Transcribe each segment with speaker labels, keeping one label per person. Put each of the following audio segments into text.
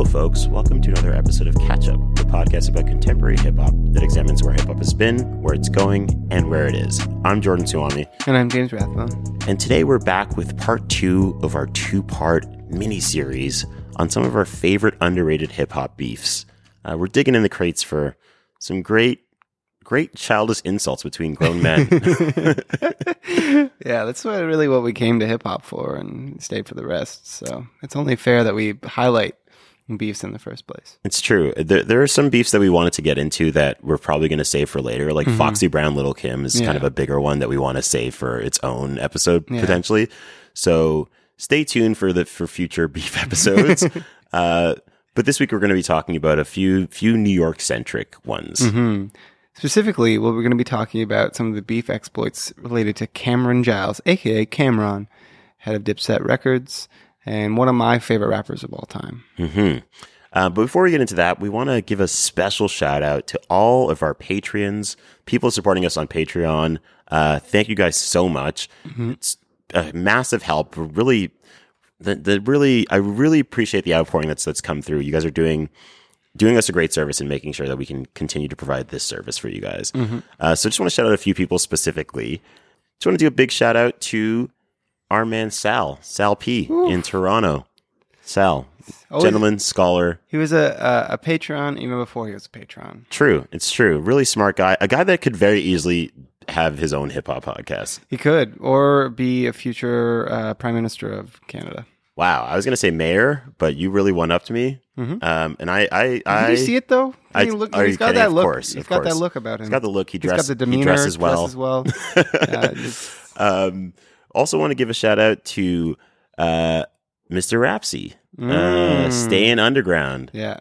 Speaker 1: Hello, folks. Welcome to another episode of Catch Up, the podcast about contemporary hip hop that examines where hip hop has been, where it's going, and where it is. I'm Jordan Suwami,
Speaker 2: And I'm James Rathbone.
Speaker 1: and today we're back with part two of our two part mini series on some of our favorite underrated hip hop beefs. Uh, we're digging in the crates for some great, great childish insults between grown men.
Speaker 2: yeah, that's what, really what we came to hip hop for and stayed for the rest. So it's only fair that we highlight beefs in the first place.
Speaker 1: It's true. There, there are some beefs that we wanted to get into that we're probably going to save for later. Like Foxy Brown, Lil' Kim is kind
Speaker 2: Mm-hmm.
Speaker 1: Of a bigger one that we want to save for its own episode
Speaker 2: Yeah.
Speaker 1: potentially. So stay tuned for the for future beef episodes. uh, but this week we're going to be talking about a few few New York centric ones.
Speaker 2: hmm Specifically, well, we're going to be talking about some of the beef exploits related to Cameron Giles, aka Cam'ron, head of Dipset Records, and one of my favorite rappers of all time.
Speaker 1: hmm Uh, but before we get into that, we want to give a special shout out to all of our Patreons, people supporting us on Patreon. Uh, thank you guys so much. It's a massive help. Really, the, the really, I really appreciate the outpouring that's that's come through. You guys are doing doing us a great service and making sure that we can continue to provide this service for you guys. Uh, so, just want to shout out a few people specifically. Just want to do a big shout out to our man Sal, Sal P in Toronto. Sal,
Speaker 2: Always-
Speaker 1: gentleman, scholar.
Speaker 2: He was a, a, a patron even before he was a patron.
Speaker 1: True, it's true. Really smart guy. A guy that could very easily have his own hip hop podcast.
Speaker 2: He could, or be a future uh, prime minister of Canada.
Speaker 1: Wow, I was gonna say mayor, but you really went up to me.
Speaker 2: Mhm.
Speaker 1: Um, and I, I,
Speaker 2: Did you see it though?
Speaker 1: I-
Speaker 2: He look,
Speaker 1: are
Speaker 2: he's got
Speaker 1: kidding?
Speaker 2: that
Speaker 1: Of
Speaker 2: look.
Speaker 1: course,
Speaker 2: he's got that look about him.
Speaker 1: he's got the look. He
Speaker 2: He's
Speaker 1: dressed.
Speaker 2: got the demeanor.
Speaker 1: he dresses well.
Speaker 2: Dresses well. yeah, just-
Speaker 1: um, also want to give a shout out to uh, Mr. Rapsy, uh,
Speaker 2: Mm.
Speaker 1: staying underground,
Speaker 2: yeah.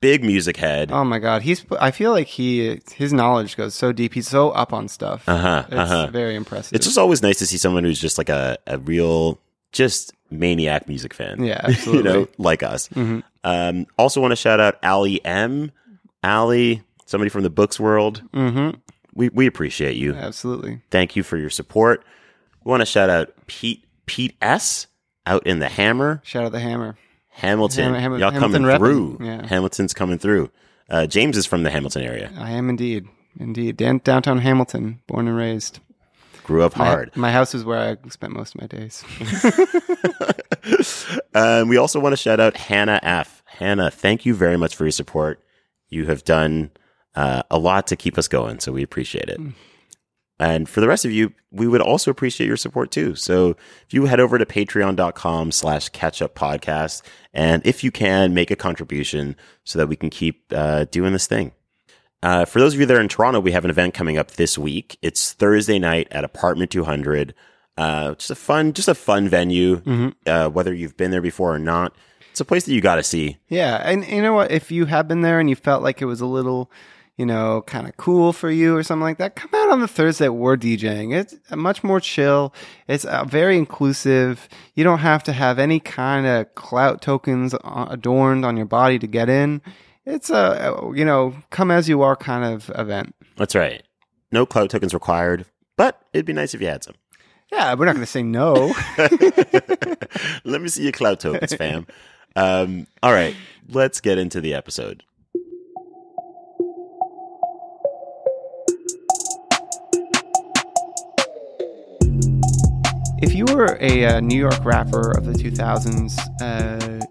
Speaker 1: big music head.
Speaker 2: Oh my God, he's. I feel like he his knowledge goes so deep. He's so up on stuff.
Speaker 1: Uh huh.
Speaker 2: It's
Speaker 1: Uh huh.
Speaker 2: very impressive.
Speaker 1: It's just always nice to see someone who's just like a, a real, just maniac music fan.
Speaker 2: yeah, absolutely.
Speaker 1: you know, like us.
Speaker 2: Mhm.
Speaker 1: Um, also want to shout out Ali M. Ali, somebody from the books world.
Speaker 2: Mm-hmm.
Speaker 1: We we appreciate you.
Speaker 2: Absolutely.
Speaker 1: Thank you for your support. We want to shout out Pete Pete S. out in the Hammer.
Speaker 2: Shout out the hammer.
Speaker 1: Hamilton.
Speaker 2: Ham- Ham-
Speaker 1: Y'all
Speaker 2: Hamilton
Speaker 1: coming
Speaker 2: repping.
Speaker 1: through.
Speaker 2: Yeah.
Speaker 1: Hamilton's coming through. Uh, James is from the Hamilton area.
Speaker 2: I am indeed, indeed. Dan- downtown Hamilton, born and raised.
Speaker 1: Grew up hard.
Speaker 2: My, house is where I spent most of my days.
Speaker 1: um, we also want to shout out Hannah F. Hannah, thank you very much for your support. You have done uh, a lot to keep us going, so we appreciate it. And for the rest of you, we would also appreciate your support too. So if you head over to patreon.com slash catch up podcast, and if you can, make a contribution so that we can keep uh, doing this thing. Uh, for those of you that are in Toronto, we have an event coming up this week. It's Thursday night at Apartment 200. Uh, just a fun, just a fun venue.
Speaker 2: Mhm.
Speaker 1: Uh, whether you've been there before or not, it's a place that you got to see.
Speaker 2: Yeah, and you know what? If you have been there and you felt like it was a little, you know, kind of cool for you or something like that, come out on the Thursday that we're DJing. It's much more chill. It's uh, very inclusive. You don't have to have any kind of clout tokens adorned on your body to get in. It's a you know come as you are kind of event.
Speaker 1: That's right. No clout tokens required, but it'd be nice if you had some.
Speaker 2: Yeah, we're not going to say no.
Speaker 1: Let me see your clout tokens, fam. Um, all right, let's get into the episode.
Speaker 2: If you were a, uh New York rapper of the 2000s, uh,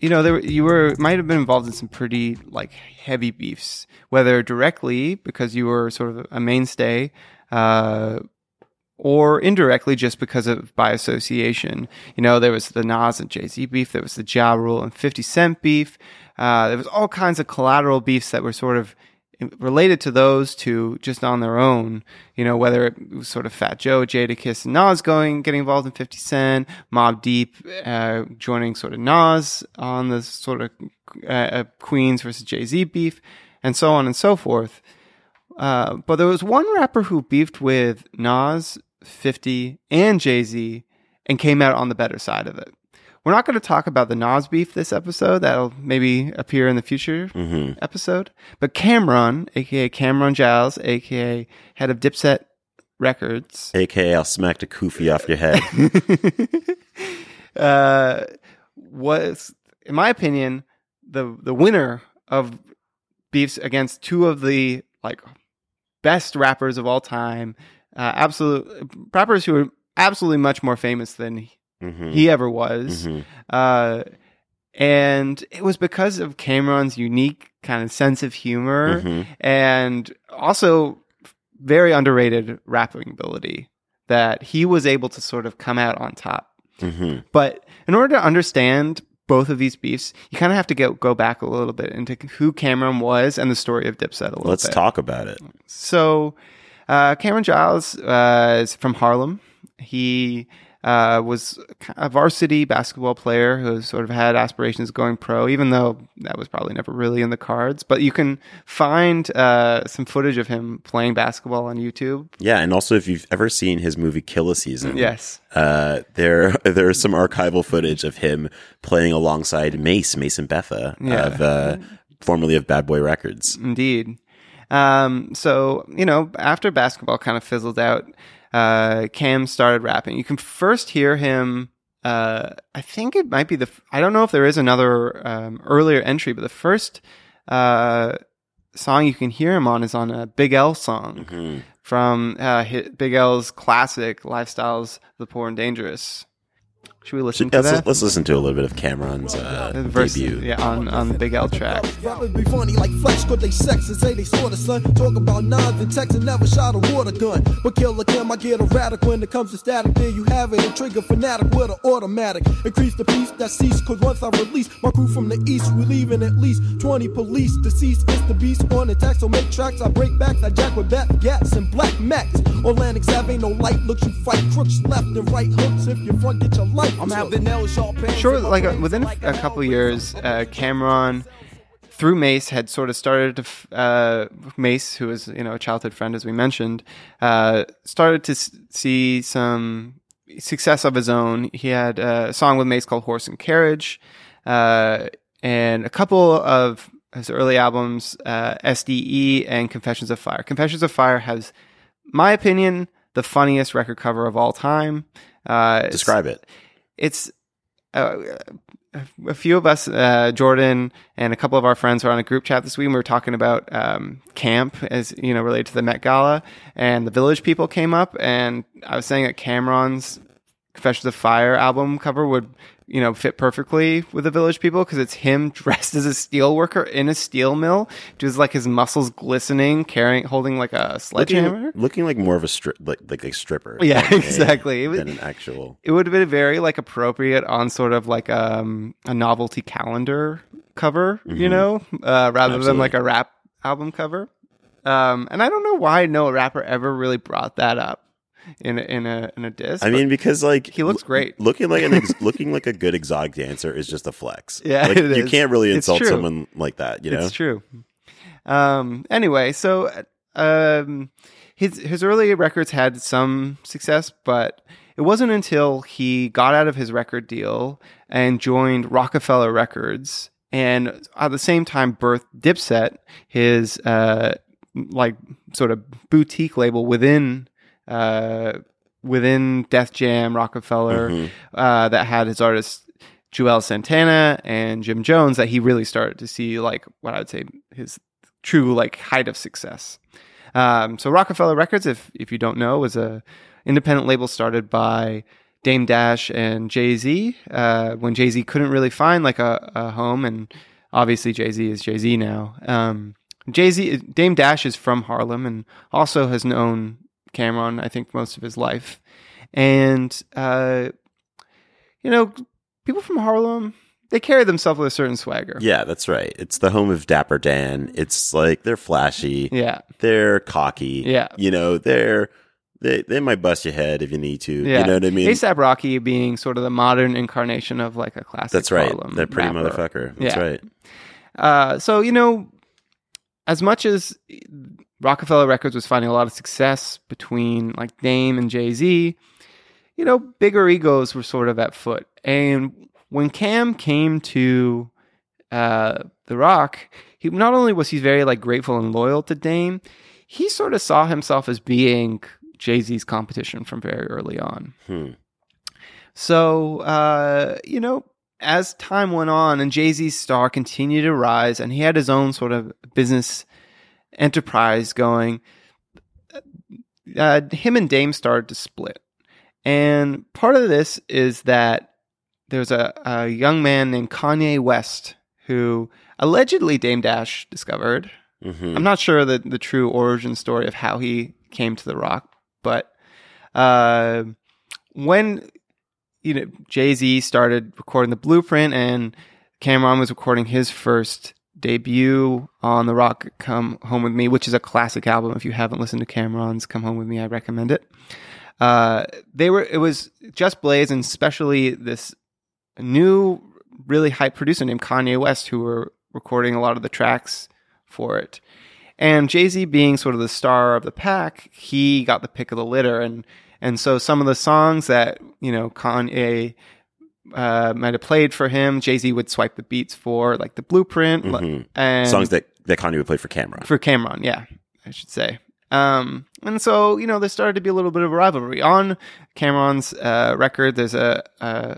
Speaker 2: you know, there you were might have been involved in some pretty like heavy beefs, whether directly because you were sort of a mainstay, uh, or indirectly just because of by association. You know, there was the Nas and Jay Z beef, there was the Ja Rule and 50 Cent beef. Uh, there was all kinds of collateral beefs that were sort of related to those two just on their own, you know, whether it was sort of Fat Joe, Jadakiss, and Nas going, getting involved in 50 Cent, Mobb Deep, uh, joining sort of Nas on the sort of, uh, uh, Queens versus Jay-Z beef, and so on and so forth. Uh, but there was one rapper who beefed with Nas, 50, and Jay-Z and came out on the better side of it. We're not going to talk about the Nas beef this episode. That'll maybe appear in the future
Speaker 1: hmm
Speaker 2: episode. But Cam'ron, aka Cameron Giles, aka head of Dipset Records,
Speaker 1: AKA, I'll smack the kufi off your head.
Speaker 2: uh, was in my opinion, the the winner of beefs against two of the like best rappers of all time, uh, absolute rappers who are absolutely much more famous than
Speaker 1: Mhm.
Speaker 2: he ever was.
Speaker 1: Mhm.
Speaker 2: Uh, and it was because of Cam'ron's unique kind of sense of humor
Speaker 1: Mhm.
Speaker 2: and also very underrated rapping ability that he was able to sort of come out on top.
Speaker 1: Mhm.
Speaker 2: But in order to understand both of these beefs, you kind of have to go go back a little bit into who Cam'ron was and the story of Dipset a little
Speaker 1: Let's
Speaker 2: bit.
Speaker 1: talk about it.
Speaker 2: So, uh, Cameron Giles uh, is from Harlem. He uh, was a varsity basketball player who sort of had aspirations going pro, even though that was probably never really in the cards. But you can find uh, some footage of him playing basketball on YouTube.
Speaker 1: Yeah, and also if you've ever seen his movie Killa Season,
Speaker 2: Yes.
Speaker 1: uh, there there is some archival footage of him playing alongside Mase, Mason Betha,
Speaker 2: Yeah.
Speaker 1: of uh, formerly of Bad Boy Records.
Speaker 2: Indeed. Um, so, you know, after basketball kind of fizzled out, uh, Cam started rapping. You can first hear him. Uh, I think it might be the. I don't know if there is another um, earlier entry, but the first uh, song you can hear him on is on a Big L song
Speaker 1: Mhm.
Speaker 2: from uh, Big L's classic "Lifestyles the Poor and Dangerous." Should we listen to
Speaker 1: Let's,
Speaker 2: that?
Speaker 1: let's listen to a little bit of Cam'ron's uh,
Speaker 2: The verse,
Speaker 1: debut.
Speaker 2: yeah, on on the Big L track.
Speaker 3: Rappers be funny like flex, cause they sex and say they sorta son. Talk about nines and text and never shot a water gun. But killer Kim, I get erratic when it comes to static. There you have it, a trigger fanatic with an automatic. Increase the peace that cease, cause once I release my crew from the east, we leaving at least 20 police. Deceased is the beast on attack, so make tracks. I break backs, I jack with bat gats and black max. Atlantic Ave ain't no light, looks you fight crooks left and right hooks. If you front, get your life.
Speaker 2: Sure, like uh, within a couple years, uh, Cam'ron through Mase had sort of started to uh, Mase, who was you know a childhood friend as we mentioned, uh, started to s- see some success of his own. He had a song with Mase called "Horse and Carriage," uh, and a couple of his early albums, uh, SDE and Confessions of Fire. Confessions of Fire has, my opinion, the funniest record cover of all time. Uh,
Speaker 1: Describe it.
Speaker 2: It's uh, a few of us, uh, Jordan and a couple of our friends were on a group chat this week. We were talking about um, camp as you know related to the Met Gala, and the Village People came up, and I was saying that Cam'ron's Confessions of the Fire album cover would you know fit perfectly with the Village People because it's him dressed as a steel worker in a steel mill, just like his muscles glistening, carrying holding like a sledgehammer.
Speaker 1: Looking, looking like more of a stri- like like a stripper.
Speaker 2: Yeah,
Speaker 1: than a-
Speaker 2: exactly. It was-
Speaker 1: than an actual.
Speaker 2: it would have been very like appropriate on sort of like um, a novelty calendar cover, you know, uh, rather than like a rap album cover. Um, and I don't know why no rapper ever really brought that up in a, in a in a diss.
Speaker 1: I mean, because like
Speaker 2: he looks great.
Speaker 1: Looking like an ex- looking like a good exotic dancer is just a flex.
Speaker 2: Yeah,
Speaker 1: like, you
Speaker 2: is.
Speaker 1: can't really insult someone like that. You know,
Speaker 2: It's true. Um, anyway, so um, his his early records had some success, but it wasn't until he got out of his record deal and joined Roc-A-Fella Records, and at the same time birthed Dipset, his uh, like sort of boutique label within. Uh, within Def Jam, Roc-A-Fella,
Speaker 1: Mhm.
Speaker 2: uh, that had his artists Juelz Santana and Jim Jones that he really started to see like what I would say his true like height of success. Um, so Roc-A-Fella Records, if if you don't know, was a independent label started by Dame Dash and Jay Z uh, when Jay Z couldn't really find like a, a home, and obviously Jay Z is Jay Z now. Um, Jay Z Dame Dash is from Harlem and also has known Cam'ron, I think, most of his life, and uh, you know, people from Harlem they carry themselves with a certain swagger.
Speaker 1: yeah, that's right. It's the home of Dapper Dan. It's like they're flashy.
Speaker 2: Yeah.
Speaker 1: They're cocky.
Speaker 2: Yeah.
Speaker 1: you know, they're they they might bust your head if you need to.
Speaker 2: Yeah.
Speaker 1: You know what I mean?
Speaker 2: ASAP Rocky being sort of the modern incarnation of like a classic.
Speaker 1: That's right.
Speaker 2: Harlem
Speaker 1: That pretty
Speaker 2: rapper.
Speaker 1: motherfucker. That's
Speaker 2: Yeah.
Speaker 1: right.
Speaker 2: Uh, so you know, as much as Roc-A-Fella Records was finding a lot of success between like Dame and Jay Z, you know, bigger egos were sort of at foot. And when Cam came to uh, The Roc, he not only was he very like grateful and loyal to Dame, he sort of saw himself as being Jay Z's competition from very early on.
Speaker 1: Hmm.
Speaker 2: So, uh, you know, as time went on and Jay Z's star continued to rise, and he had his own sort of business enterprise going, uh, him and Dame started to split. And part of this is that there's a, a young man named Kanye West who allegedly Dame Dash discovered.
Speaker 1: Mhm.
Speaker 2: I'm not sure the, the true origin story of how he came to the Roc, but uh, when you know Jay Z started recording the Blueprint and Cam'ron was recording his first debut on the Roc come home with me which is a classic album. If you haven't listened to Cam'ron's come home with me i recommend it. Uh, they were it was just blaze and especially this new really hype producer named kanye west who were recording a lot of the tracks for it. And jay-z being sort of the star of the pack he got the pick of the litter. And and so some of the songs that you know kanye uh, might have played for him. Jay Z would swipe the beats for like the blueprint
Speaker 1: Mhm.
Speaker 2: and
Speaker 1: Songs that, that Kanye would play for Cam'ron.
Speaker 2: for Cam'ron, yeah, I should say. Um, and so you know there started to be a little bit of a rivalry on Cam'ron's uh, record. There's a, a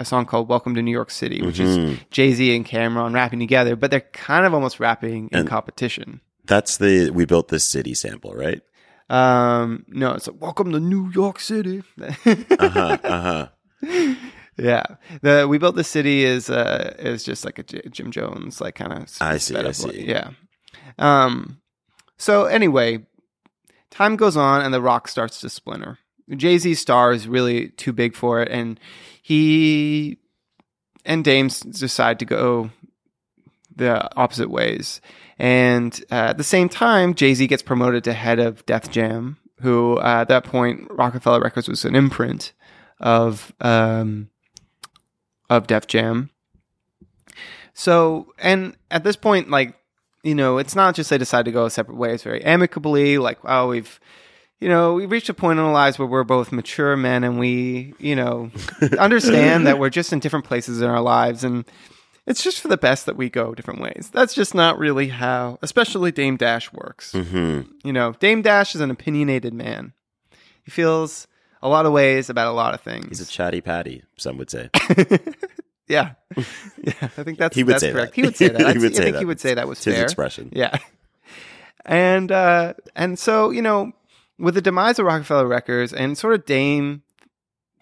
Speaker 2: a song called "Welcome to New York City," which is
Speaker 1: Mhm.
Speaker 2: Jay Z and Cam'ron rapping together, but they're kind of almost rapping in
Speaker 1: And-
Speaker 2: competition.
Speaker 1: That's the We Built This City sample, right?
Speaker 2: Um, no, it's like "Welcome to New York City."
Speaker 1: Uh huh. Uh huh.
Speaker 2: Yeah, the we built the city is uh is just like a J- Jim Jones like kind of.
Speaker 1: I see, I see.
Speaker 2: Yeah. Um. So anyway, time goes on and the Roc starts to splinter. Jay Z's star is really too big for it, and he and Dames decide to go the opposite ways. And uh, at the same time, Jay Z gets promoted to head of Def Jam, who uh, at that point Roc-A-Fella Records was an imprint of um, of Def Jam. So, and at this point, like you know, it's not just they decide to go a separate ways very amicably. Like, oh, we've you know, we've reached a point in our lives where we're both mature men and we, you know, understand that we're just in different places in our lives and it's just for the best that we go different ways. That's just not really how, especially Dame Dash works.
Speaker 1: hmm
Speaker 2: You know, Dame Dash is an opinionated man. He feels a lot of ways about a lot of things.
Speaker 1: He's a chatty patty, some would say.
Speaker 2: yeah, yeah. I think that's
Speaker 1: He would
Speaker 2: that's
Speaker 1: say
Speaker 2: correct.
Speaker 1: that.
Speaker 2: He would say that.
Speaker 1: He
Speaker 2: I'd- I
Speaker 1: say
Speaker 2: think
Speaker 1: that.
Speaker 2: he would say that was
Speaker 1: It's his
Speaker 2: fair.
Speaker 1: expression.
Speaker 2: Yeah, and uh, and so you know, with the demise of Roc-A-Fella Records and sort of Dame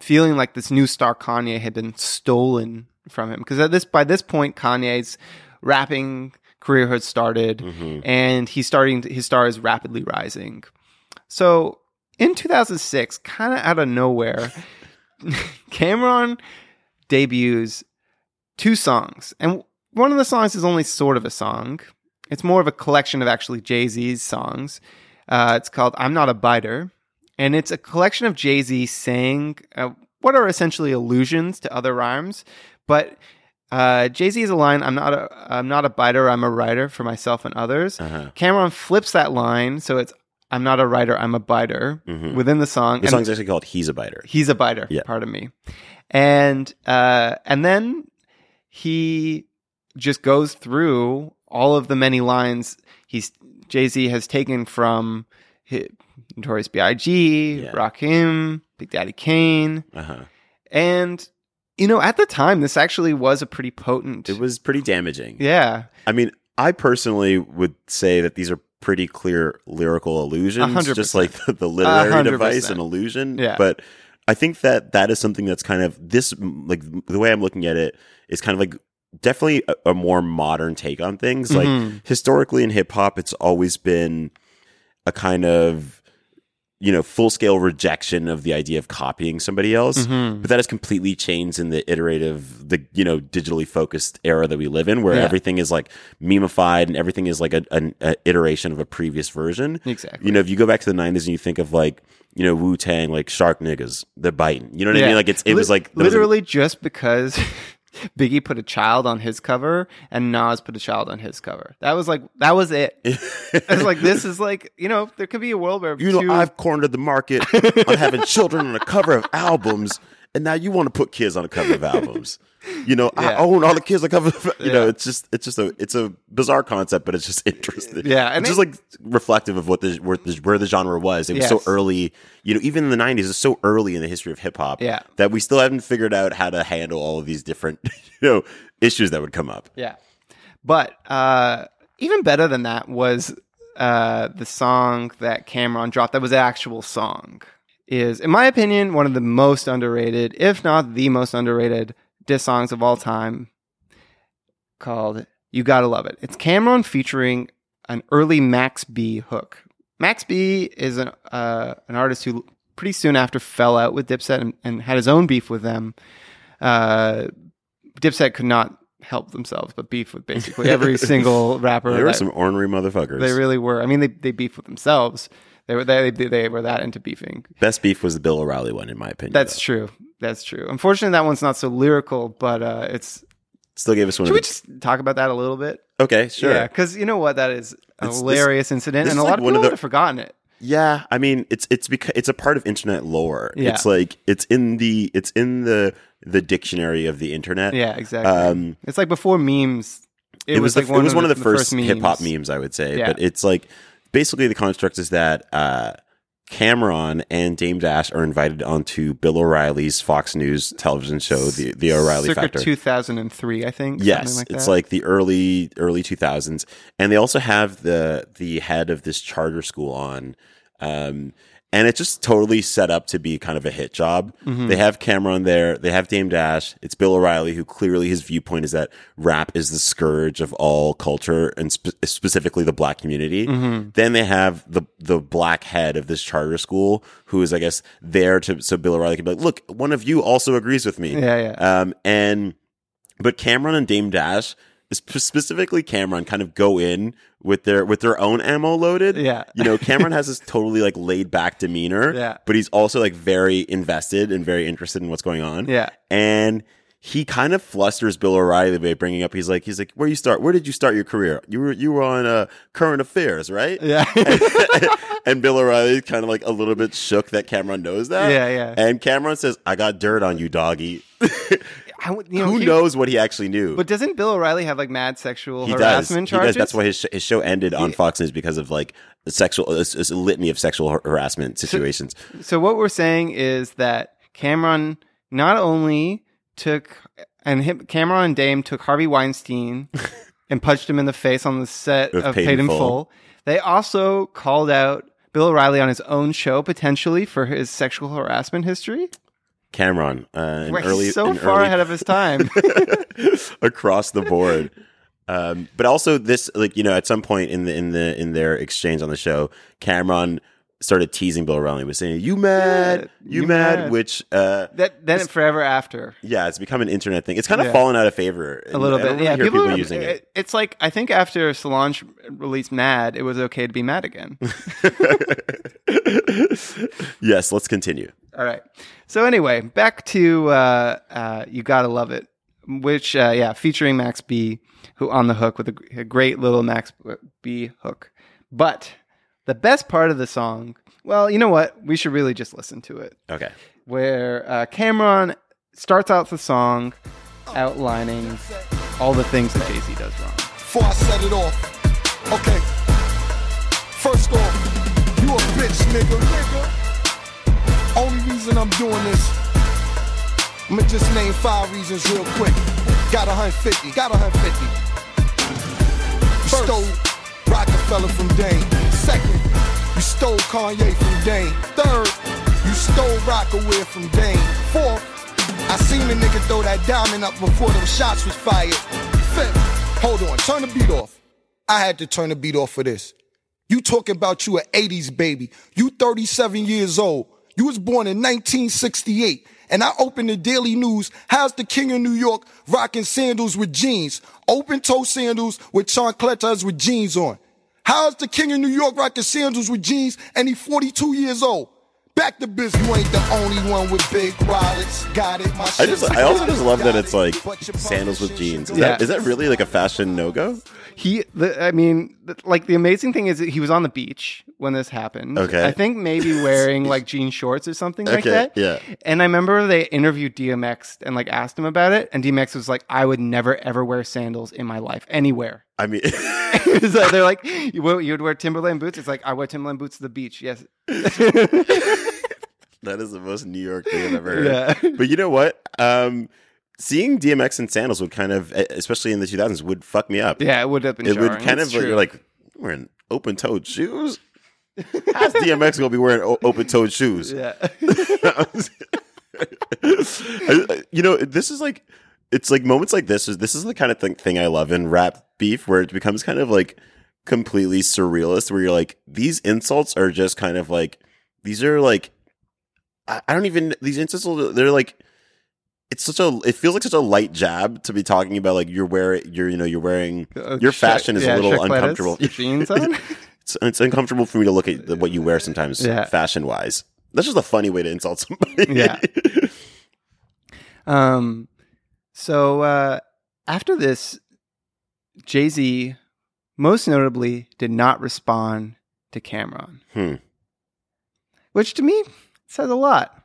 Speaker 2: feeling like this new star Kanye had been stolen from him because at this by this point Kanye's rapping career had started
Speaker 1: hmm
Speaker 2: and he's starting to, his star is rapidly rising. So in 2006, kind of out of nowhere, Cam'ron debuts two songs, and one of the songs is only sort of a song. It's more of a collection of actually Jay Z's songs. Uh, it's called "I'm Not a Biter," and it's a collection of Jay Z saying uh, what are essentially allusions to other rhymes, but. Uh, Jay Z is a line. I'm not a. I'm not a biter. I'm a writer for myself and others.
Speaker 1: Uh-huh.
Speaker 2: Cam'ron flips that line, so it's I'm not a writer, I'm a biter
Speaker 1: Mhm.
Speaker 2: within the song.
Speaker 1: The
Speaker 2: and
Speaker 1: song's actually called He's a Biter.
Speaker 2: he's a biter,
Speaker 1: Yeah.
Speaker 2: pardon me. And uh and then he just goes through all of the many lines he's Jay-Z has taken from hi- Notorious B.I.G.,
Speaker 1: Yeah.
Speaker 2: Rakim, Big Daddy Kane.
Speaker 1: Uh-huh.
Speaker 2: And you know, at the time this actually was a pretty potent
Speaker 1: It was pretty damaging.
Speaker 2: Yeah.
Speaker 1: I mean, I personally would say that these are pretty clear lyrical allusions,
Speaker 2: hundred
Speaker 1: just like the, the literary device and illusion.
Speaker 2: Yeah.
Speaker 1: But I think that that is something that's kind of this, like the way I'm looking at it is kind of like definitely a, a more modern take on things. Like
Speaker 2: Mhm.
Speaker 1: historically in hip hop, it's always been a kind of you know full scale rejection of the idea of copying somebody else.
Speaker 2: Mhm.
Speaker 1: But that has completely changed in the iterative, the you know digitally focused era that we live in, where
Speaker 2: Yeah.
Speaker 1: everything is like memeified and everything is like an iteration of a previous version.
Speaker 2: Exactly.
Speaker 1: You know, if you go back to the '90s and you think of like you know Wu Tang, like Shark Niggas, they're biting. You know what I mean? Like it's it
Speaker 2: Li-
Speaker 1: was like there was a-
Speaker 2: literally just because Biggie put a child on his cover and Nas put a child on his cover. That was like that was it. It's like this is like you know there could be a world where
Speaker 1: you know
Speaker 2: two,
Speaker 1: I've cornered the market on having children on the cover of albums. And now you want to put kids on the cover of albums. You know, I own all the kids on the cover. Of, you know, it's just it's just a it's a bizarre concept, but it's just interesting.
Speaker 2: Yeah,
Speaker 1: and
Speaker 2: and
Speaker 1: just like reflective of what the where the, where the genre was. It was so early. You know, even in the '90s, it's so early in the history of hip hop.
Speaker 2: Yeah.
Speaker 1: that we still haven't figured out how to handle all of these different you know issues that would come up.
Speaker 2: Yeah. But uh, even better than that was uh, the song that Cam'ron dropped. That was the actual song. Is, in my opinion, one of the most underrated, if not the most underrated, diss songs of all time. Called "You Gotta Love It." It's Cam'ron featuring an early Max B hook. Max B is an uh, an artist who pretty soon after fell out with Dipset and, and had his own beef with them. Uh, Dipset could not help themselves but beef with basically every single rapper.
Speaker 1: There were some ornery motherfuckers.
Speaker 2: they really were. I mean, they they beef with themselves. They were they they were that into beefing.
Speaker 1: Best beef was the Bill O'Reilly one, in my opinion.
Speaker 2: That's
Speaker 1: though.
Speaker 2: true. That's true. Unfortunately, that one's not so lyrical, but uh, it's.
Speaker 1: still gave us one.
Speaker 2: Should
Speaker 1: Of
Speaker 2: we
Speaker 1: the,
Speaker 2: just talk about that a little bit?
Speaker 1: okay, sure.
Speaker 2: Yeah, because you know what, that is a
Speaker 1: It's- this-
Speaker 2: hilarious incident,
Speaker 1: this
Speaker 2: and a lot
Speaker 1: like
Speaker 2: of people
Speaker 1: of the-
Speaker 2: would have forgotten it.
Speaker 1: Yeah, I mean it's it's because it's a part of internet lore.
Speaker 2: Yeah.
Speaker 1: It's like it's in the it's in the the dictionary of the internet.
Speaker 2: Yeah, exactly.
Speaker 1: Um,
Speaker 2: it's like before memes.
Speaker 1: It, was,
Speaker 2: like
Speaker 1: the, it was one of the, first,
Speaker 2: memes.
Speaker 1: hip hop memes, I would say.
Speaker 2: Yeah.
Speaker 1: But it's like basically the construct is that uh, Cam'ron and Dame Dash are invited onto Bill O'Reilly's Fox News television show, the the O'Reilly
Speaker 2: Circa
Speaker 1: Factor.
Speaker 2: 2003, I think. something
Speaker 1: Yes,
Speaker 2: like
Speaker 1: it's
Speaker 2: that.
Speaker 1: like the early early 2000s, and they also have the the head of this charter school on, um, and it's just totally set up to be kind of a hit job.
Speaker 2: Mm-hmm.
Speaker 1: They have Cam'ron there, they have Dame Dash. It's Bill O'Reilly, who clearly his viewpoint is that rap is the scourge of all culture and spe- specifically the black community.
Speaker 2: Mm-hmm.
Speaker 1: Then they have the the black head of this charter school, who is I guess there to so Bill O'Reilly can be like, look, one of you also agrees with me.
Speaker 2: Yeah, yeah.
Speaker 1: Um, and but Cam'ron and Dame Dash, specifically Cam'ron, kind of go in with their with their own ammo loaded.
Speaker 2: Yeah.
Speaker 1: you know, Cam'ron has this totally like laid back demeanor.
Speaker 2: Yeah.
Speaker 1: but he's also like very invested and very interested in what's going on.
Speaker 2: Yeah.
Speaker 1: and. He kind of flusters Bill O'Reilly by bringing up. He's like, he's like, where you start? Where did you start your career? You were you were on uh, Current Affairs, right?
Speaker 2: Yeah.
Speaker 1: and Bill O'Reilly kind of like a little bit shook that Cam'ron knows that.
Speaker 2: Yeah, yeah.
Speaker 1: And Cam'ron says, "I got dirt on you, doggy."
Speaker 2: Would- you know,
Speaker 1: Who
Speaker 2: he-
Speaker 1: knows what he actually knew?
Speaker 2: But doesn't Bill O'Reilly have like mad sexual
Speaker 1: he does.
Speaker 2: harassment
Speaker 1: He
Speaker 2: charges?
Speaker 1: does. That's why his, sh- his show ended on Fox News because of like the sexual, uh, a, a litany of sexual har- harassment situations.
Speaker 2: So what we're saying is that Cam'ron not only took and him, Cam'ron and Dame took Harvey Weinstein and punched him in the face on the set
Speaker 1: Of
Speaker 2: of Paid, in Full. They also called out Bill O'Reilly on his own show potentially for his sexual harassment history.
Speaker 1: Cam'ron, uh, an
Speaker 2: Where
Speaker 1: early,
Speaker 2: so
Speaker 1: an
Speaker 2: far
Speaker 1: early-
Speaker 2: ahead of his time.
Speaker 1: across the board. Um, but also this, like you know, at some point in the in the in their exchange on the show, Cam'ron started teasing Bill O'Reilly, was saying, "You mad? You,
Speaker 2: you
Speaker 1: mad?"
Speaker 2: mad.
Speaker 1: Which, uh,
Speaker 2: that then forever after.
Speaker 1: yeah, it's become an internet thing. It's kind of
Speaker 2: Yeah.
Speaker 1: fallen out of favor
Speaker 2: A little bit,
Speaker 1: really
Speaker 2: yeah.
Speaker 1: Hear people,
Speaker 2: are-
Speaker 1: using it.
Speaker 2: It's like I think after Solange released "Mad," it was okay to be mad again.
Speaker 1: yes, let's continue.
Speaker 2: All right. So anyway, back to uh, uh, "You Gotta Love It," which uh, yeah, featuring Max B, who on the hook with a, a great little Max B hook. But the best part of the song, well, you know what? We should really just listen to it.
Speaker 1: Okay.
Speaker 2: Where uh, Cam'ron starts out the song outlining all the things that Jay Z does wrong.
Speaker 3: before I set it off. Okay. First off, you a bitch, nigga. nigga. Only reason I'm doing this, I'ma just name five reasons real quick. Got a 150, got a 150. You stole Roc-A-Fella from Dame. Second, you stole Kanye from Dame. Third, you stole Roc-A-Wear from Dame. Fourth, I seen a nigga throw that diamond up before them shots was fired. Fifth, hold on, turn the beat off. I had to turn the beat off for this. You talking about you an 80s baby. You 37 years old. You was born in 1968. And I opened the Daily News. How's the king of New York rocking sandals with jeans? Open toe sandals with chancletas with jeans on. How's the king of New York rocking sandals with jeans and he 42 years old? Back to business. You ain't the only one with big wallets. Got it. My
Speaker 1: I just, I also just love that it's like sandals with jeans. Is,
Speaker 2: Yeah.
Speaker 1: that, is that really like a fashion no go?
Speaker 2: He, the, I mean, the, like the amazing thing is that he was on the beach when this happened.
Speaker 1: Okay.
Speaker 2: I think maybe wearing like jean shorts or something like that.
Speaker 1: yeah.
Speaker 2: And I remember they interviewed DMX and like asked him about it, and DMX was like, "I would never ever wear sandals in my life anywhere."
Speaker 1: I mean,
Speaker 2: so they're like, you, would- wear Timberland boots? It's like, I wear Timberland boots to the beach. Yes.
Speaker 1: that is the most New York thing I've ever heard.
Speaker 2: Yeah.
Speaker 1: But you know what? Um, seeing DMX in sandals would kind of, especially in the 2000s, would fuck me up.
Speaker 2: yeah, it would have been
Speaker 1: it would kind
Speaker 2: It's
Speaker 1: of like, you're like wearing open toed shoes. How's DMX gonna be wearing open toed shoes?
Speaker 2: yeah.
Speaker 1: You know, this is like it's like moments like this is this is the kind of thing, thing I love in rap beef where it becomes kind of like completely surrealist where you're like these insults are just kind of like these are like I, I don't even these insults they're like it's such a it feels like such a light jab to be talking about like you're wearing you're you know you're wearing
Speaker 2: Uh,
Speaker 1: your
Speaker 2: sh-
Speaker 1: fashion is
Speaker 2: yeah,
Speaker 1: a little uncomfortable
Speaker 2: Jeans on?
Speaker 1: it's, it's uncomfortable for me to look at the, what you wear sometimes
Speaker 2: Yeah.
Speaker 1: fashion wise that's just a funny way to insult somebody
Speaker 2: Yeah. Um, so uh, after this, Jay Z most notably did not respond to Cam'ron,
Speaker 1: Hmm.
Speaker 2: which to me says a lot.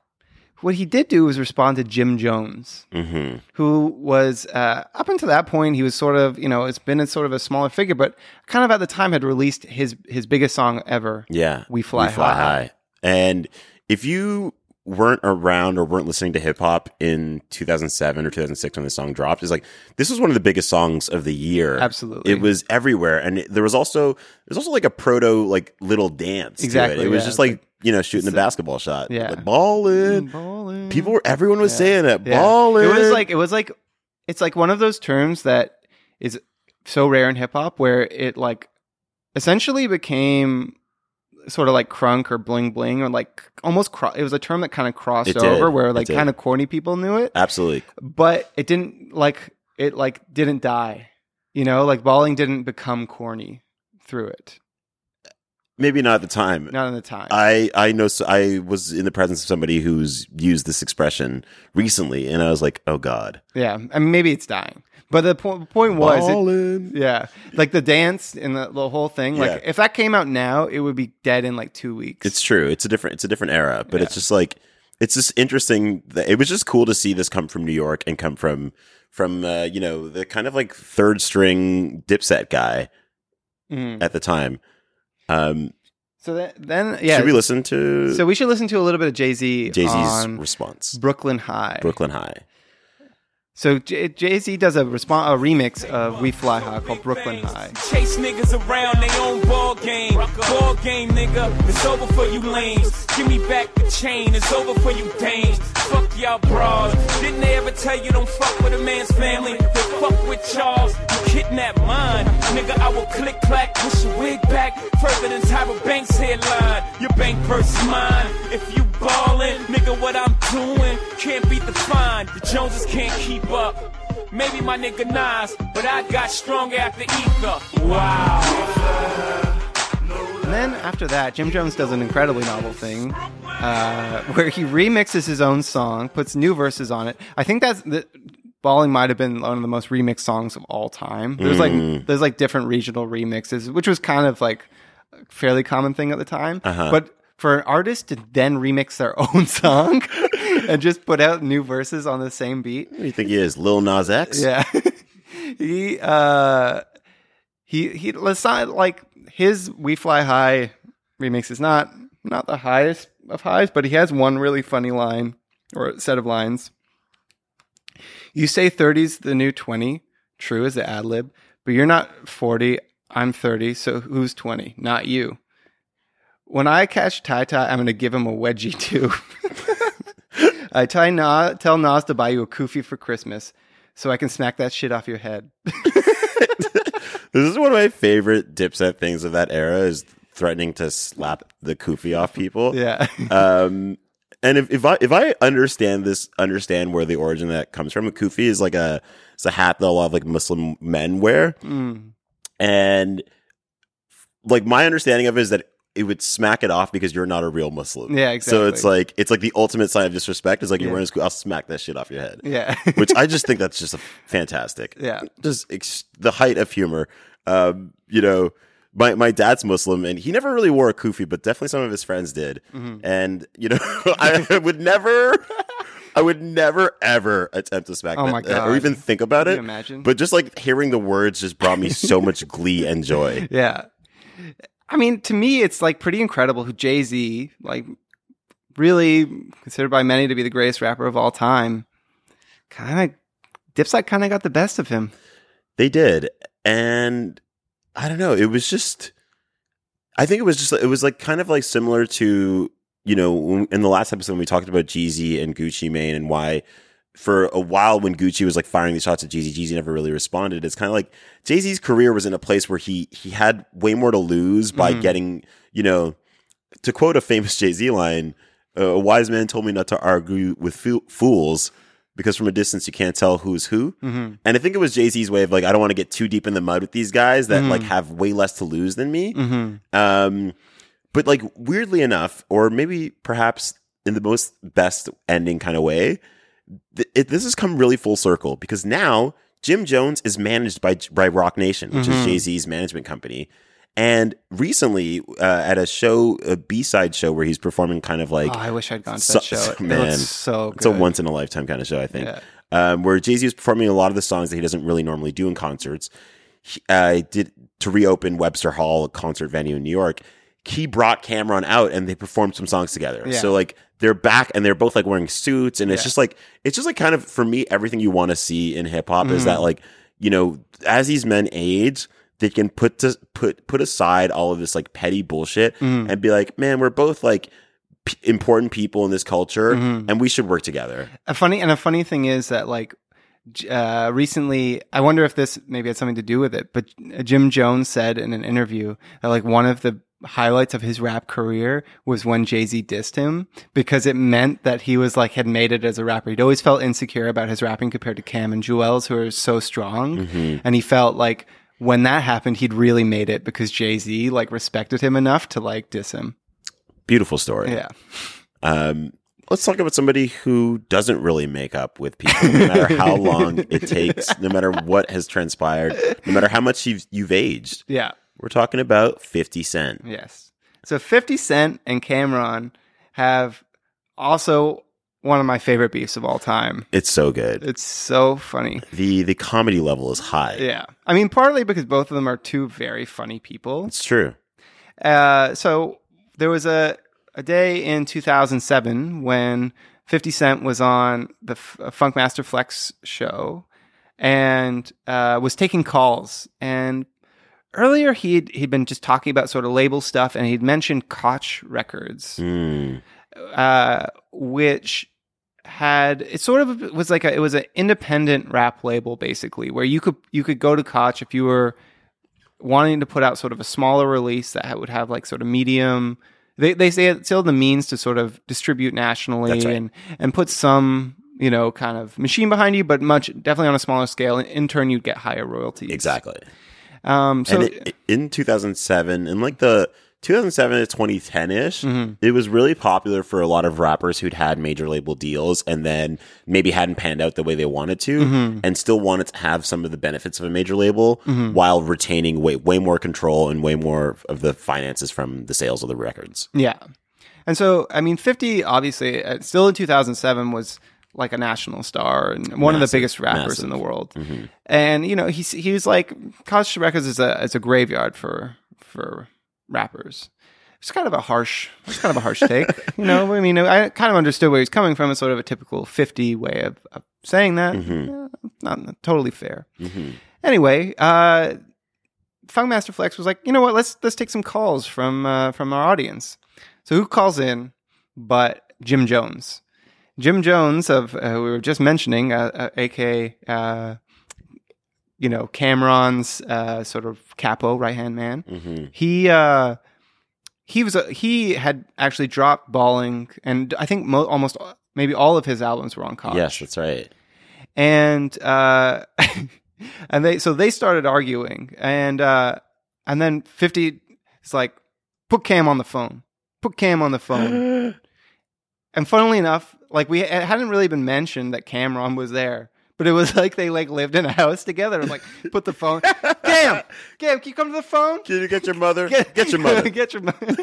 Speaker 2: What he did do was respond to Jim Jones,
Speaker 1: hmm
Speaker 2: who was uh, up until that point he was sort of you know it's been a sort of a smaller figure, but kind of at the time had released his his biggest song ever.
Speaker 1: Yeah.
Speaker 2: We Fly High.
Speaker 1: And if you weren't around or weren't listening to hip hop in 2007 or 2006 when the song dropped, it's like this was one of the biggest songs of the year.
Speaker 2: Absolutely.
Speaker 1: It was everywhere. And it- there was also there's also like a proto like little dance. to it.
Speaker 2: Exactly,
Speaker 1: It was
Speaker 2: yeah.
Speaker 1: just like,
Speaker 2: like-
Speaker 1: you know, shooting a basketball shot.
Speaker 2: Yeah.
Speaker 1: Like ballin'.
Speaker 2: Mm, ballin'.
Speaker 1: People were everyone was
Speaker 2: Yeah.
Speaker 1: saying it.
Speaker 2: Yeah.
Speaker 1: Ballin'.
Speaker 2: It was like it was like it's like one of those terms that is so rare in hip hop where it like essentially became sort of like crunk or bling bling or like almost cro- it was a term that kind of crossed over where like kind of corny people knew it.
Speaker 1: Absolutely.
Speaker 2: but it didn't like it like didn't die you know? Like balling didn't become corny through it.
Speaker 1: Maybe not at the time.
Speaker 2: not in the time.
Speaker 1: I I know so I was in the presence of somebody who's used this expression recently, and I was like, "Oh God!"
Speaker 2: yeah i mean maybe it's dying but the po- point was it, Yeah, like the dance and the, the whole thing. Like if that came out now, it would be dead in like two weeks.
Speaker 1: It's true. It's a different. It's a different era, but it's just like it's just interesting. That it was just cool to see this come from New York and come from from uh, you know the kind of like third string Dipset guy
Speaker 2: Mm.
Speaker 1: at the time. Um,
Speaker 2: So that, then, yeah.
Speaker 1: Should we listen to
Speaker 2: so we should listen to a little bit of Jay Z
Speaker 1: Jay Z's response?
Speaker 2: Brooklyn High.
Speaker 1: Brooklyn High.
Speaker 2: So Jay Z does a respon a remix of We Fly High called Brooklyn High.
Speaker 4: Chase niggas around they own ball game. Ball game, nigga. It's over for you lames. Give me back the chain. It's over for you dames. Fuck y'all bras. Didn't they ever tell you don't fuck with a man's family? They fuck with Charles. You kidnap mine. Nigga, I will click clack, push your wig back further than Tyra Banks headline. Your bank versus mine. If you ballin', nigga, what I'm doing can't be defined. The Joneses can't keep up. Maybe my nigga Nas, but I got stronger after ether. Wow.
Speaker 2: And then after that, Jim Jones does an incredibly novel thing uh, where he remixes his own song, puts new verses on it. I think that's the Balling might have been one of the most remixed songs of all time. There's like there's like different regional remixes, which was kind of like a fairly common thing at the time. But for an artist to then remix their own song and just put out new verses on the same beat,
Speaker 1: Who do you think he is? Lil Nas X?
Speaker 2: yeah. he uh he he let's not like his We Fly High remix is not not the highest of highs, but he has one really funny line or set of lines. You say 30's the new 20, true as the ad lib, but you're not 40, I'm 30, so who's 20? Not you. When I catch Ty Ty, I'm going to give him a wedgie too. I tell Nas, tell Nas to buy you a kufi for Christmas so I can smack that shit off your head.
Speaker 1: This is one of my favorite Dipset things of that era is threatening to slap the kufi off people.
Speaker 2: yeah.
Speaker 1: Um, and if, if I if I understand this, understand where the origin of that comes from, a kufi is like a it's a hat that a lot of like Muslim men wear,
Speaker 2: Mm.
Speaker 1: and like my understanding of it is that it would smack it off because you're not a real Muslim.
Speaker 2: Yeah, exactly.
Speaker 1: So it's like it's like the ultimate sign of disrespect is like you're
Speaker 2: Yeah.
Speaker 1: wearing a school. I'll smack that shit off your head.
Speaker 2: Yeah.
Speaker 1: Which I just think that's just a fantastic.
Speaker 2: Yeah.
Speaker 1: Just ex- the height of humor. Um, you know, my my dad's Muslim and he never really wore a kufi, but definitely some of his friends did.
Speaker 2: Mm-hmm.
Speaker 1: And you know, I would never. I would never ever attempt to smack
Speaker 2: Oh
Speaker 1: that,
Speaker 2: my
Speaker 1: or even think about
Speaker 2: Can
Speaker 1: it.
Speaker 2: imagine?
Speaker 1: But just like hearing the words just brought me so much glee and joy.
Speaker 2: Yeah. I mean, to me, it's like pretty incredible who Jay Z, like, really considered by many to be the greatest rapper of all time, kind of, Dipset kind of got the best of him.
Speaker 1: They did. And I don't know, it was just I think it was just it was like kind of like similar to, you know, in the last episode we talked about Jeezy and Gucci Mane and why for a while when Gucci was like firing these shots at Jeezy, Jeezy never really responded. It's kind of like Jay-Z's career was in a place where he he had way more to lose by getting, you know, to quote a famous Jay-Z line, uh, a wise man told me not to argue with foo- fools because from a distance you can't tell who's who. And I think it was Jay Z's way of like, I don't want to get too deep in the mud with these guys that like have way less to lose than me. Um, but like weirdly enough, or maybe perhaps in the most best ending kind of way, th- it, this has come really full circle because now Jim Jones is managed by by Roc Nation, which is Jay Z's management company. And recently, uh, at a show, a B side show where he's performing kind of like
Speaker 2: Oh, I wish I'd gone to
Speaker 1: So-
Speaker 2: that show.
Speaker 1: Man,
Speaker 2: looks so good.
Speaker 1: it's a once in a lifetime kind of show, I think.
Speaker 2: Yeah.
Speaker 1: Um, where Jay Z was performing a lot of the songs that he doesn't really normally do in concerts. He, uh, did to reopen Webster Hall, a concert venue in New York. He brought Cam'ron out and they performed some songs together.
Speaker 2: Yeah.
Speaker 1: So like they're back and they're both like wearing suits and it's
Speaker 2: Yeah.
Speaker 1: just like it's just like kind of for me everything you want to see in hip hop is
Speaker 2: Mm-hmm.
Speaker 1: that like you know as these men age they can put to put put aside all of this like petty bullshit
Speaker 2: Mm-hmm.
Speaker 1: and be like man we're both like p- important people in this culture
Speaker 2: Mm-hmm.
Speaker 1: and we should work together.
Speaker 2: a funny and a funny thing is that like uh, recently i wonder if this maybe had something to do with it but jim jones said in an interview that like one of the highlights of his rap career was when jay-z dissed him because it meant that he was like had made it as a rapper. He'd always felt insecure about his rapping compared to cam and Juelz, who are so strong. And he felt like when that happened he'd really made it because jay-z like respected him enough to like diss him.
Speaker 1: Beautiful story.
Speaker 2: yeah.
Speaker 1: Um, let's talk about somebody who doesn't really make up with people, no matter how long it takes, no matter what has transpired, no matter how much you've you've aged.
Speaker 2: yeah
Speaker 1: We're talking about Fifty Cent.
Speaker 2: Yes. So 50 Cent and Cam'ron have also one of my favorite beefs of all time.
Speaker 1: It's so good.
Speaker 2: It's so funny.
Speaker 1: the The comedy level is high.
Speaker 2: Yeah. I mean, partly because both of them are two very funny people.
Speaker 1: It's true.
Speaker 2: Uh, so there was a, a day in 2007 when 50 Cent was on the F- uh, Funkmaster Flex show and uh, was taking calls. And earlier he'd, he'd been just talking about sort of label stuff and he'd mentioned Koch Records,
Speaker 1: Mm.
Speaker 2: uh, which had it sort of was like a, it was an independent rap label basically where you could you could go to Koch if you were wanting to put out sort of a smaller release that would have like sort of medium they they say it's still the means to sort of distribute nationally
Speaker 1: right.
Speaker 2: and and put some you know kind of machine behind you but much definitely on a smaller scale in turn you'd get higher royalties
Speaker 1: Exactly.
Speaker 2: Um so
Speaker 1: it, in 2007, in like the 2007 to 2010 ish,
Speaker 2: Mm-hmm.
Speaker 1: it was really popular for a lot of rappers who'd had major label deals and then maybe hadn't panned out the way they wanted to
Speaker 2: Mm-hmm.
Speaker 1: and still wanted to have some of the benefits of a major label while retaining way, way more control and way more of the finances from the sales of the records.
Speaker 2: Yeah. And so, I mean, 50, obviously, uh, still in 2007, was like a national star and one of the biggest rappers
Speaker 1: massive.
Speaker 2: in the world. And, you know, he's, he was like, Koch Records is a, is a graveyard for, for rappers. It's kind of a harsh, it's kind of a harsh take. You know, I mean, I kind of understood where he's coming from. It's sort of a typical 50 way of, of saying that. Yeah, not, not totally fair. Anyway, uh, Funkmaster Flex was like, you know what? Let's let's take some calls from uh, from our audience. So who calls in? But Jim Jones, Jim Jones of uh, we were just mentioning, uh, uh, aka uh, you know Cam'ron's uh, sort of capo right hand man.
Speaker 1: Mm-hmm.
Speaker 2: He uh, he was a, he had actually dropped balling, and I think mo- almost maybe all of his albums were on Koch
Speaker 1: Yes, that's right.
Speaker 2: and uh and they so they started arguing and uh and then 50 is like put Cam on the phone. Put Cam on the phone. and funnily enough, like we it hadn't really been mentioned that Cam'ron was there. But it was like they like lived in a house together. Like, put the phone. Cam, Cam, can you come to the phone?
Speaker 1: Can you get your mother? Get, your mother.
Speaker 2: get your mother.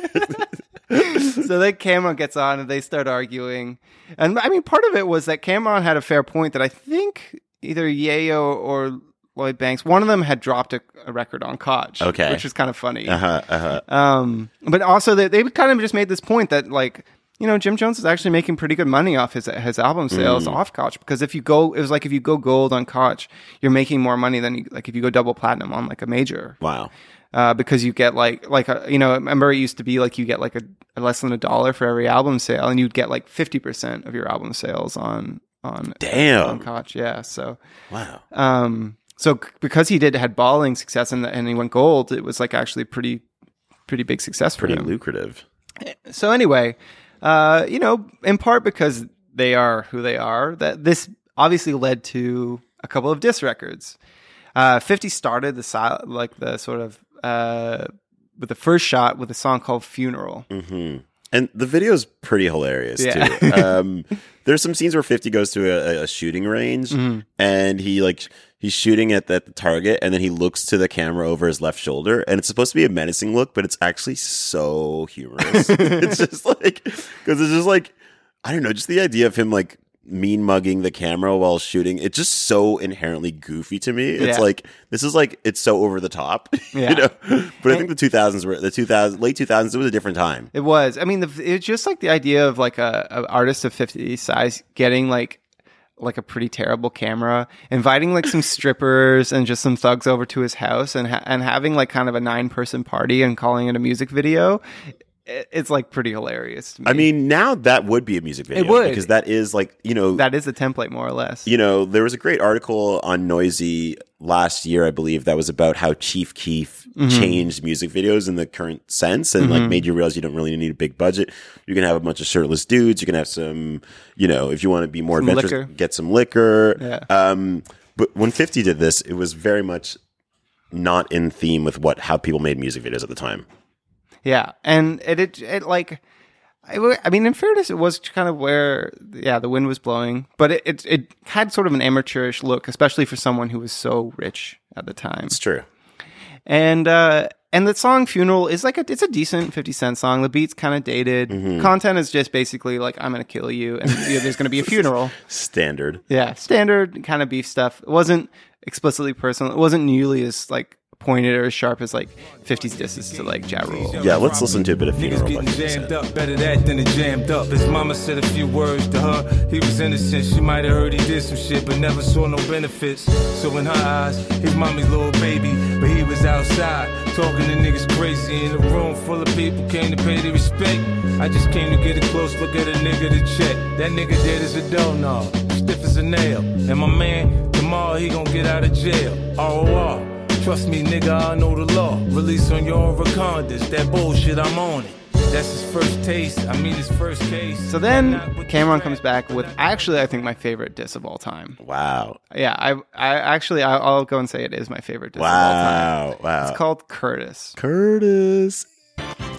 Speaker 2: so then Cam'ron gets on and they start arguing. And I mean, part of it was that Cam'ron had a fair point that I think either Yayo or Lloyd Banks, one of them had dropped a, a record on Koch.
Speaker 1: Okay.
Speaker 2: Which is kind of funny.
Speaker 1: Uh-huh, uh-huh.
Speaker 2: Um, but also they, they kind of just made this point that like, you know, Jim Jones is actually making pretty good money off his his album sales off Koch because if you go, it was like if you go gold on Koch, you're making more money than you, like if you go double platinum on like a major
Speaker 1: Wow.
Speaker 2: uh, because you get like like a, you know remember it used to be like you get like a, a less than a dollar for every album sale and you'd get like 50% of your album sales on on
Speaker 1: Damn.
Speaker 2: on Koch yeah so
Speaker 1: Wow.
Speaker 2: um so because he did had balling success and and he went gold it was like actually pretty pretty big success for
Speaker 1: Pretty
Speaker 2: him
Speaker 1: lucrative.
Speaker 2: so anyway uh you know in part because they are who they are that this obviously led to a couple of diss records uh 50 started the si- like the sort of uh with the first shot with a song called funeral
Speaker 1: hmm And the video is pretty hilarious
Speaker 2: Yeah.
Speaker 1: too. Um, there's some scenes where 50 goes to a, a shooting range
Speaker 2: Mm-hmm.
Speaker 1: and he like he's shooting at the, at the target and then he looks to the camera over his left shoulder and it's supposed to be a menacing look, but it's actually so humorous. it's just like because it's just like I don't know, just the idea of him like mean mugging the camera while shooting. It's just so inherently goofy to me. It's
Speaker 2: Yeah.
Speaker 1: like this is like it's so over the top,
Speaker 2: Yeah.
Speaker 1: you know. But I think the 2000s were the 2000 late 2000s. It was a different time.
Speaker 2: it was i mean the, it's just like the idea of like a, a artist of 50 size getting like like a pretty terrible camera inviting like some strippers and just some thugs over to his house and ha- and having like kind of a nine person party and calling it a music video it's like pretty hilarious to me.
Speaker 1: I mean, now that would be a music video It
Speaker 2: would.
Speaker 1: because that is like you know
Speaker 2: that is a template more or less
Speaker 1: you know there was a great article on Noisey last year, I believe, that was about how Chief Keef
Speaker 2: Mm-hmm.
Speaker 1: changed music videos in the current sense and like made you realize you don't really need a big budget. You can have a bunch of shirtless dudes. You can have some, you know, if you want to be more
Speaker 2: Some
Speaker 1: adventurous,
Speaker 2: liquor.
Speaker 1: get some liquor.
Speaker 2: Yeah.
Speaker 1: Um, but when Fifty did this, it was very much not in theme with what how people made music videos at the time.
Speaker 2: Yeah, and it it, it like, I mean, in fairness, it was kind of where yeah the wind was blowing, but it, it it had sort of an amateurish look, especially for someone who was so rich at the time.
Speaker 1: It's true.
Speaker 2: And uh, and the song "Funeral" is like a it's a decent Fifty Cent song. The beat's kind of dated. Content is just basically like I'm gonna kill you, and you know, there's gonna be a funeral.
Speaker 1: Standard.
Speaker 2: Yeah, standard kind of beef stuff. It wasn't explicitly personal. It wasn't nearly as like pointed or as sharp as like 50s disses to like Ja Rule.
Speaker 1: Yeah, let's listen to a bit of
Speaker 5: Niggas
Speaker 1: funeral.
Speaker 5: getting
Speaker 1: by 50
Speaker 5: jammed up, better that than it jammed up. His mama said a few words to her. He was innocent, she might have heard he did some shit, but never saw no benefits. So in her eyes, his mommy's little baby, but he was outside talking to niggas crazy in a room full of people came to pay their respect. I just came to get a close look at a nigga to check. That nigga dead as a doughnut, stiff as a nail. And my man, tomorrow he gon' get out of jail. ROR. Trust me, nigga, I know the law. Release on your own recognizance. That bullshit, I'm on it. That's his first taste. I mean, his first case.
Speaker 2: So then Cam'ron comes back with actually I think my favorite diss of all time.
Speaker 1: Wow.
Speaker 2: Yeah, I I actually I, I'll go and say it is my favorite diss of all time.
Speaker 1: Wow. Wow.
Speaker 2: It's called Curtis.
Speaker 1: Curtis.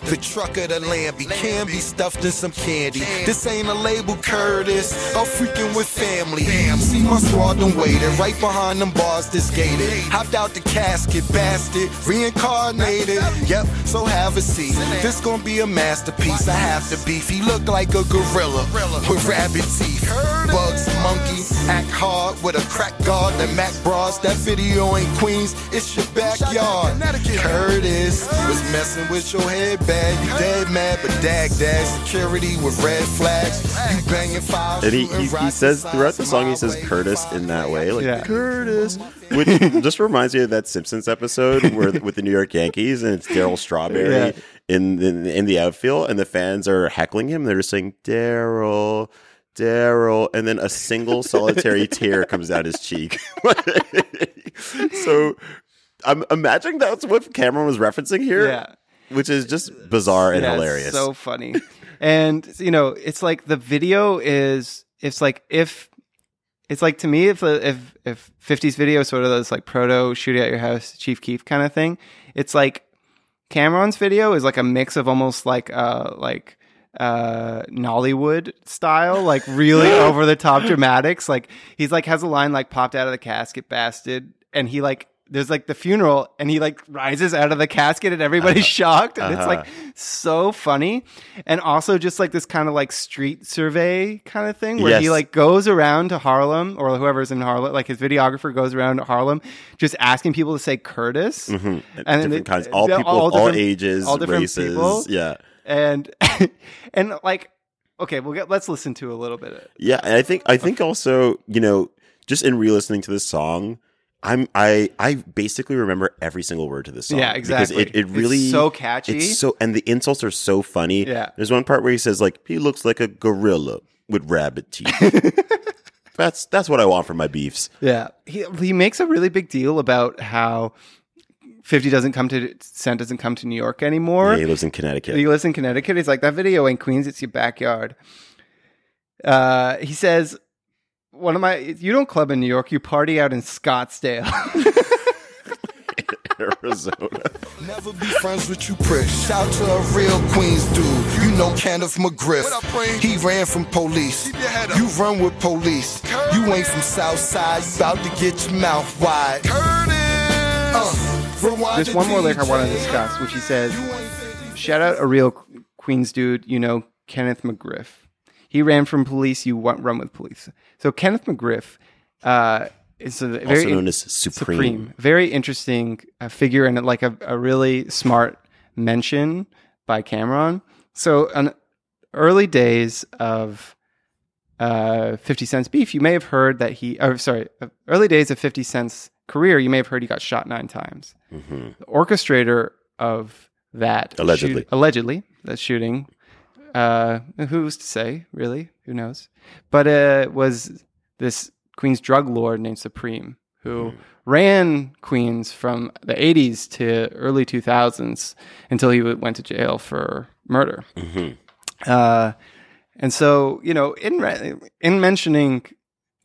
Speaker 6: The truck of the Lambie can be stuffed in some candy. This ain't a label, Curtis. I'm freaking with family. See my squad done waited right behind them bars this gated. Hopped out the casket, bastard, reincarnated. Yep, so have a seat. This gonna be a masterpiece. I have to beef. He look like a gorilla with rabbit teeth. Bugs, monkey, act hard with a crack guard and Mac bras. That video ain't Queens, it's your backyard. Curtis was messing with your head bad. You dead mad, but dag dag security with red flags. You banging files.
Speaker 1: And he, he, he says throughout the song, he says. Curtis in that way, like
Speaker 2: Yeah.
Speaker 1: Curtis, which just reminds me of that Simpsons episode where with the New York Yankees and it's Darryl Strawberry
Speaker 2: Yeah.
Speaker 1: in, in in the outfield, and the fans are heckling him. They're just saying Darryl, Darryl, and then a single solitary tear comes down his cheek. so I'm imagining that's what Cam'ron was referencing here,
Speaker 2: Yeah.
Speaker 1: Which is just bizarre and
Speaker 2: Yeah,
Speaker 1: hilarious.
Speaker 2: So funny. and you know, it's like the video is it's like if it's like to me if if if 50s video is sort of this like proto shooting at your house Chief Keef kind of thing, it's like Cam'ron's video is like a mix of almost like uh like uh Nollywood style, like really over the top dramatics. Like he's like has a line like popped out of the casket, bastard, and he like there's like the funeral and he like rises out of the casket and everybody's uh-huh. shocked and it's uh-huh. like so funny and also just like this kind of like street survey kind of thing where he like goes around to Harlem or whoever's in Harlem like his videographer goes around to Harlem just asking people to say Curtis mm-hmm. and then
Speaker 1: different
Speaker 2: it-
Speaker 1: kinds, uh, all
Speaker 2: they're
Speaker 1: people, all,
Speaker 2: different-
Speaker 1: ages,
Speaker 2: all different
Speaker 1: races.
Speaker 2: people.
Speaker 1: Yeah,
Speaker 2: and and like okay we'll get let's listen to a little bit of
Speaker 1: yeah. And I think I think also you know just in re-listening to this song. I'm I I basically remember every single word to this song.
Speaker 2: Yeah, exactly.
Speaker 1: Because it, it
Speaker 2: It's
Speaker 1: really
Speaker 2: so catchy.
Speaker 1: It's so and the insults are so funny.
Speaker 2: Yeah.
Speaker 1: There's one part where he says like he looks like a gorilla with rabbit teeth. that's that's what I want for my beefs.
Speaker 2: Yeah, he he makes a really big deal about how Fifty doesn't come to Cent doesn't come to New York anymore.
Speaker 1: Yeah, he lives in Connecticut.
Speaker 2: He lives in Connecticut. He's like that video ain't Queens. It's your backyard. Uh, he says, "One of my you don't club in New York. You party out in Scottsdale."
Speaker 1: Arizona.
Speaker 6: Never be friends with you pricks. Shout out to a real Queens dude. You know Kenneth McGriff. He ran from police. You run with police. You ain't from Southside. You about to get your mouth wide. Uh,
Speaker 2: There's one more lyric I want to discuss, which he says,
Speaker 6: You ain't 50
Speaker 2: "Shout out a real Queens dude. You know Kenneth McGriff. He ran from police. You run with police." So Kenneth McGriff uh, is a very
Speaker 1: also known as Supreme.
Speaker 2: Very interesting uh, figure and like a, a really smart mention by Cam'ron. So, on early days of uh, 50 Cent's beef, you may have heard that he, oh, sorry, uh, early days of 50 Cent's career, you may have heard he got shot nine times. The orchestrator of that,
Speaker 1: Allegedly.
Speaker 2: shoot- allegedly, that shooting, uh, who's to say, really? Who knows? But it was this Queens drug lord named Supreme, who ran Queens from the 80s to early 2000s until he went to jail for murder. Uh, and so, you know, in re- in mentioning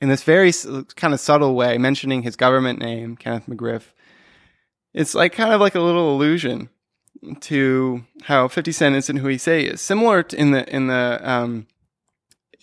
Speaker 2: in this very kind of subtle way, mentioning his government name, Kenneth McGriff, it's like kind of like a little allusion to how 50 Cent is and who he say is. Similar to in the in the um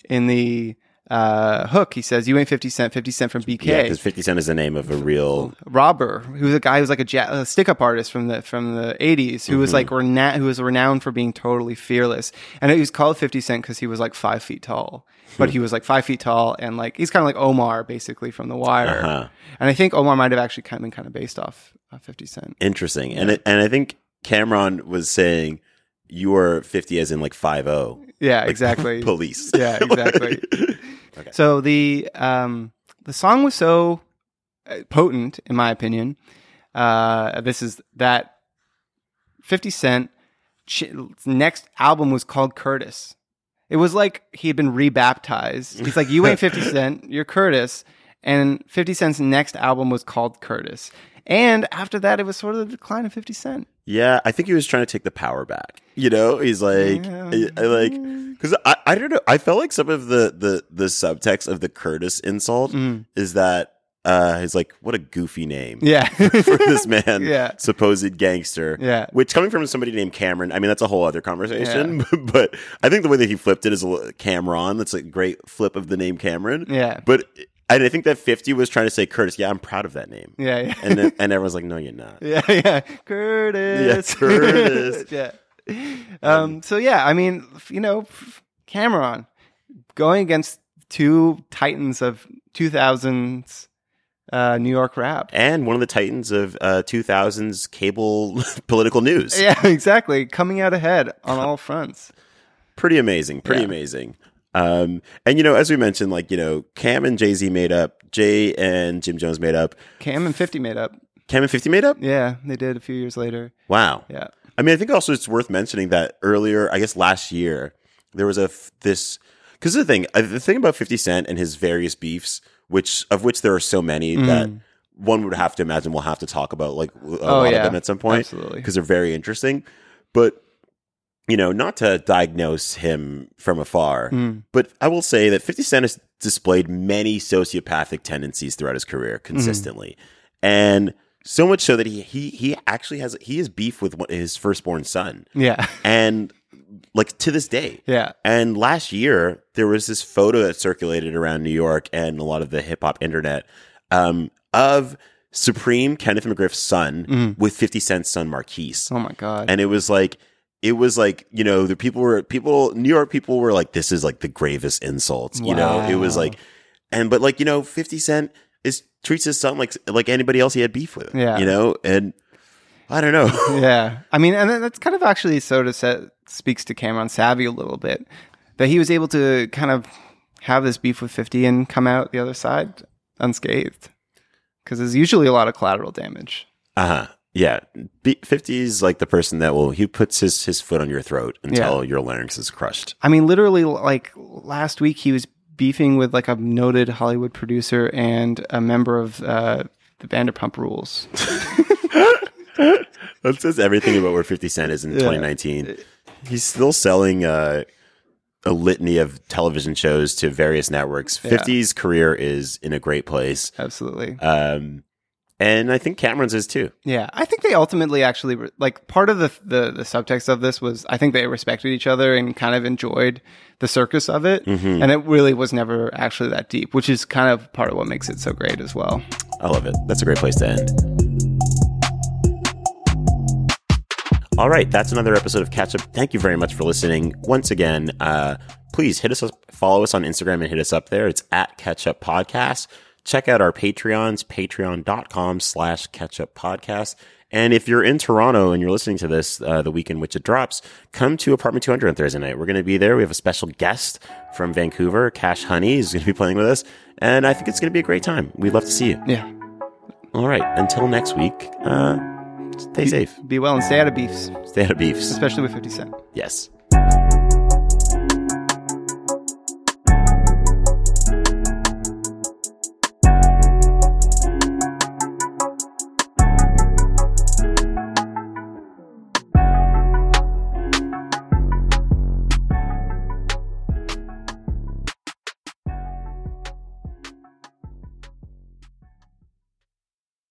Speaker 2: in the uh, hook, he says, "You ain't 50 Cent, 50 Cent from BK."
Speaker 1: Yeah, because 50 Cent is the name of a real.
Speaker 2: robber who's a guy who was like a, ja- a stick-up artist from the from the 80s who was like rena- who was renowned for being totally fearless and he was called 50 cent because he was like five feet tall but he was like five feet tall and like he's kind of like omar basically from the wire
Speaker 1: Uh-huh.
Speaker 2: and i think omar might have actually kind of been kind of based off uh, 50 cent
Speaker 1: Interesting. And it, and I think Cam'ron was saying you are 50 as in like 50.
Speaker 2: Yeah exactly.
Speaker 1: Police.
Speaker 2: yeah exactly. So the um the song was so uh, potent in my opinion. Uh this is that 50 cent ch- next album was called curtis. It was like he had been rebaptized. He's like you ain't 50 cent you're curtis. And 50 cent's next album was called curtis. And after that it was sort of the decline of 50 cent
Speaker 1: Yeah, I think he was trying to take the power back. You know, he's like, I, I like, because I, I don't know. I felt like some of the the the subtext of the Curtis insult is that uh he's like, what a goofy name.
Speaker 2: yeah
Speaker 1: For this man,
Speaker 2: Yeah.
Speaker 1: supposed gangster,
Speaker 2: Yeah.
Speaker 1: Which coming from somebody named Cameron, I mean, that's a whole other conversation. but I think the way that he flipped it is a Cameron. That's a great flip of the name Cameron.
Speaker 2: Yeah.
Speaker 1: But and I think that fifty was trying to say Curtis. Yeah, I'm proud of that name.
Speaker 2: yeah yeah
Speaker 1: And then, and everyone's like, no, you're not.
Speaker 2: Yeah, yeah. Curtis.
Speaker 1: Yeah, Curtis.
Speaker 2: yeah. Um, so yeah, I mean, you know, Cam'ron going against two titans of 2000s uh, New York rap.
Speaker 1: and one of the titans of uh, 2000s cable political news.
Speaker 2: Yeah, exactly. Coming out ahead on all fronts.
Speaker 1: Pretty amazing. Pretty
Speaker 2: Yeah.
Speaker 1: amazing. Um, and you know, as we mentioned, like you know, Cam and Jay Z made up, Jay and Jim Jones made up,
Speaker 2: Cam and 50 made up.
Speaker 1: Cam and 50 made up.
Speaker 2: Yeah, they did a few years later.
Speaker 1: Wow.
Speaker 2: Yeah.
Speaker 1: I mean, I think also it's worth mentioning that earlier, I guess last year, there was a f- this because the thing, the thing about Fifty Cent and his various beefs, which of which there are so many that one would have to imagine we'll have to talk about like a lot
Speaker 2: Mm. Oh, yeah.
Speaker 1: of them at some point,
Speaker 2: Absolutely.
Speaker 1: because they're very interesting. But you know, not to diagnose him from afar,
Speaker 2: Mm.
Speaker 1: but I will say that Fifty Cent has displayed many sociopathic tendencies throughout his career consistently, and So much so that he he he actually has he has beef with his firstborn son,
Speaker 2: Yeah.
Speaker 1: and like to this day.
Speaker 2: Yeah.
Speaker 1: And last year there was this photo that circulated around New York and a lot of the hip hop internet um, of Supreme Kenneth McGriff's son with Fifty Cent's son Marquise,
Speaker 2: Oh my god.
Speaker 1: and it was like. It was like you know the people were people New York people were like this is like the gravest insults you know it was like and but like you know Fifty Cent is treats his son like like anybody else he had beef with
Speaker 2: Yeah.
Speaker 1: you know and I don't know
Speaker 2: yeah. I mean, and that's kind of actually sort of set, speaks to Cam'ron Savvy a little bit that he was able to kind of have this beef with 50 and come out the other side unscathed. Because there's usually a lot of collateral damage.
Speaker 1: Uh huh. Yeah. 50 is like the person that will, he puts his, his foot on your throat until your larynx is crushed.
Speaker 2: I mean, literally, like last week, he was beefing with like a noted Hollywood producer and a member of uh, the Vanderpump Rules.
Speaker 1: That says everything about where 50 Cent is in 2019. He's still selling uh, a litany of television shows to various networks. 50's career is in a great place.
Speaker 2: Absolutely.
Speaker 1: Um, and I think Cam'ron's is too.
Speaker 2: Yeah, I think they ultimately actually re- like part of the, the the subtext of this was I think they respected each other and kind of enjoyed the circus of it, and it really was never actually that deep, which is kind of part of what makes it so great as well.
Speaker 1: I love it. That's a great place to end. All right, that's another episode of Catch Up. Thank you very much for listening. Once again, uh, please hit us up, follow us on Instagram and hit us up there. It's at Catch Up Podcast. Check out our Patreons, patreon.com slash catch up podcast. And if you're in Toronto and you're listening to this uh, the week in which it drops, come to Apartment 200 on Thursday night. We're going to be there. We have a special guest from Vancouver, Cash Honey, is going to be playing with us. And I think it's going to be a great time. We'd love to see you.
Speaker 2: Yeah,
Speaker 1: All right. Until next week, uh, stay safe.
Speaker 2: be well and stay out of beefs,
Speaker 1: Stay out of beefs.
Speaker 2: especially with Fifty Cent.
Speaker 1: Yes.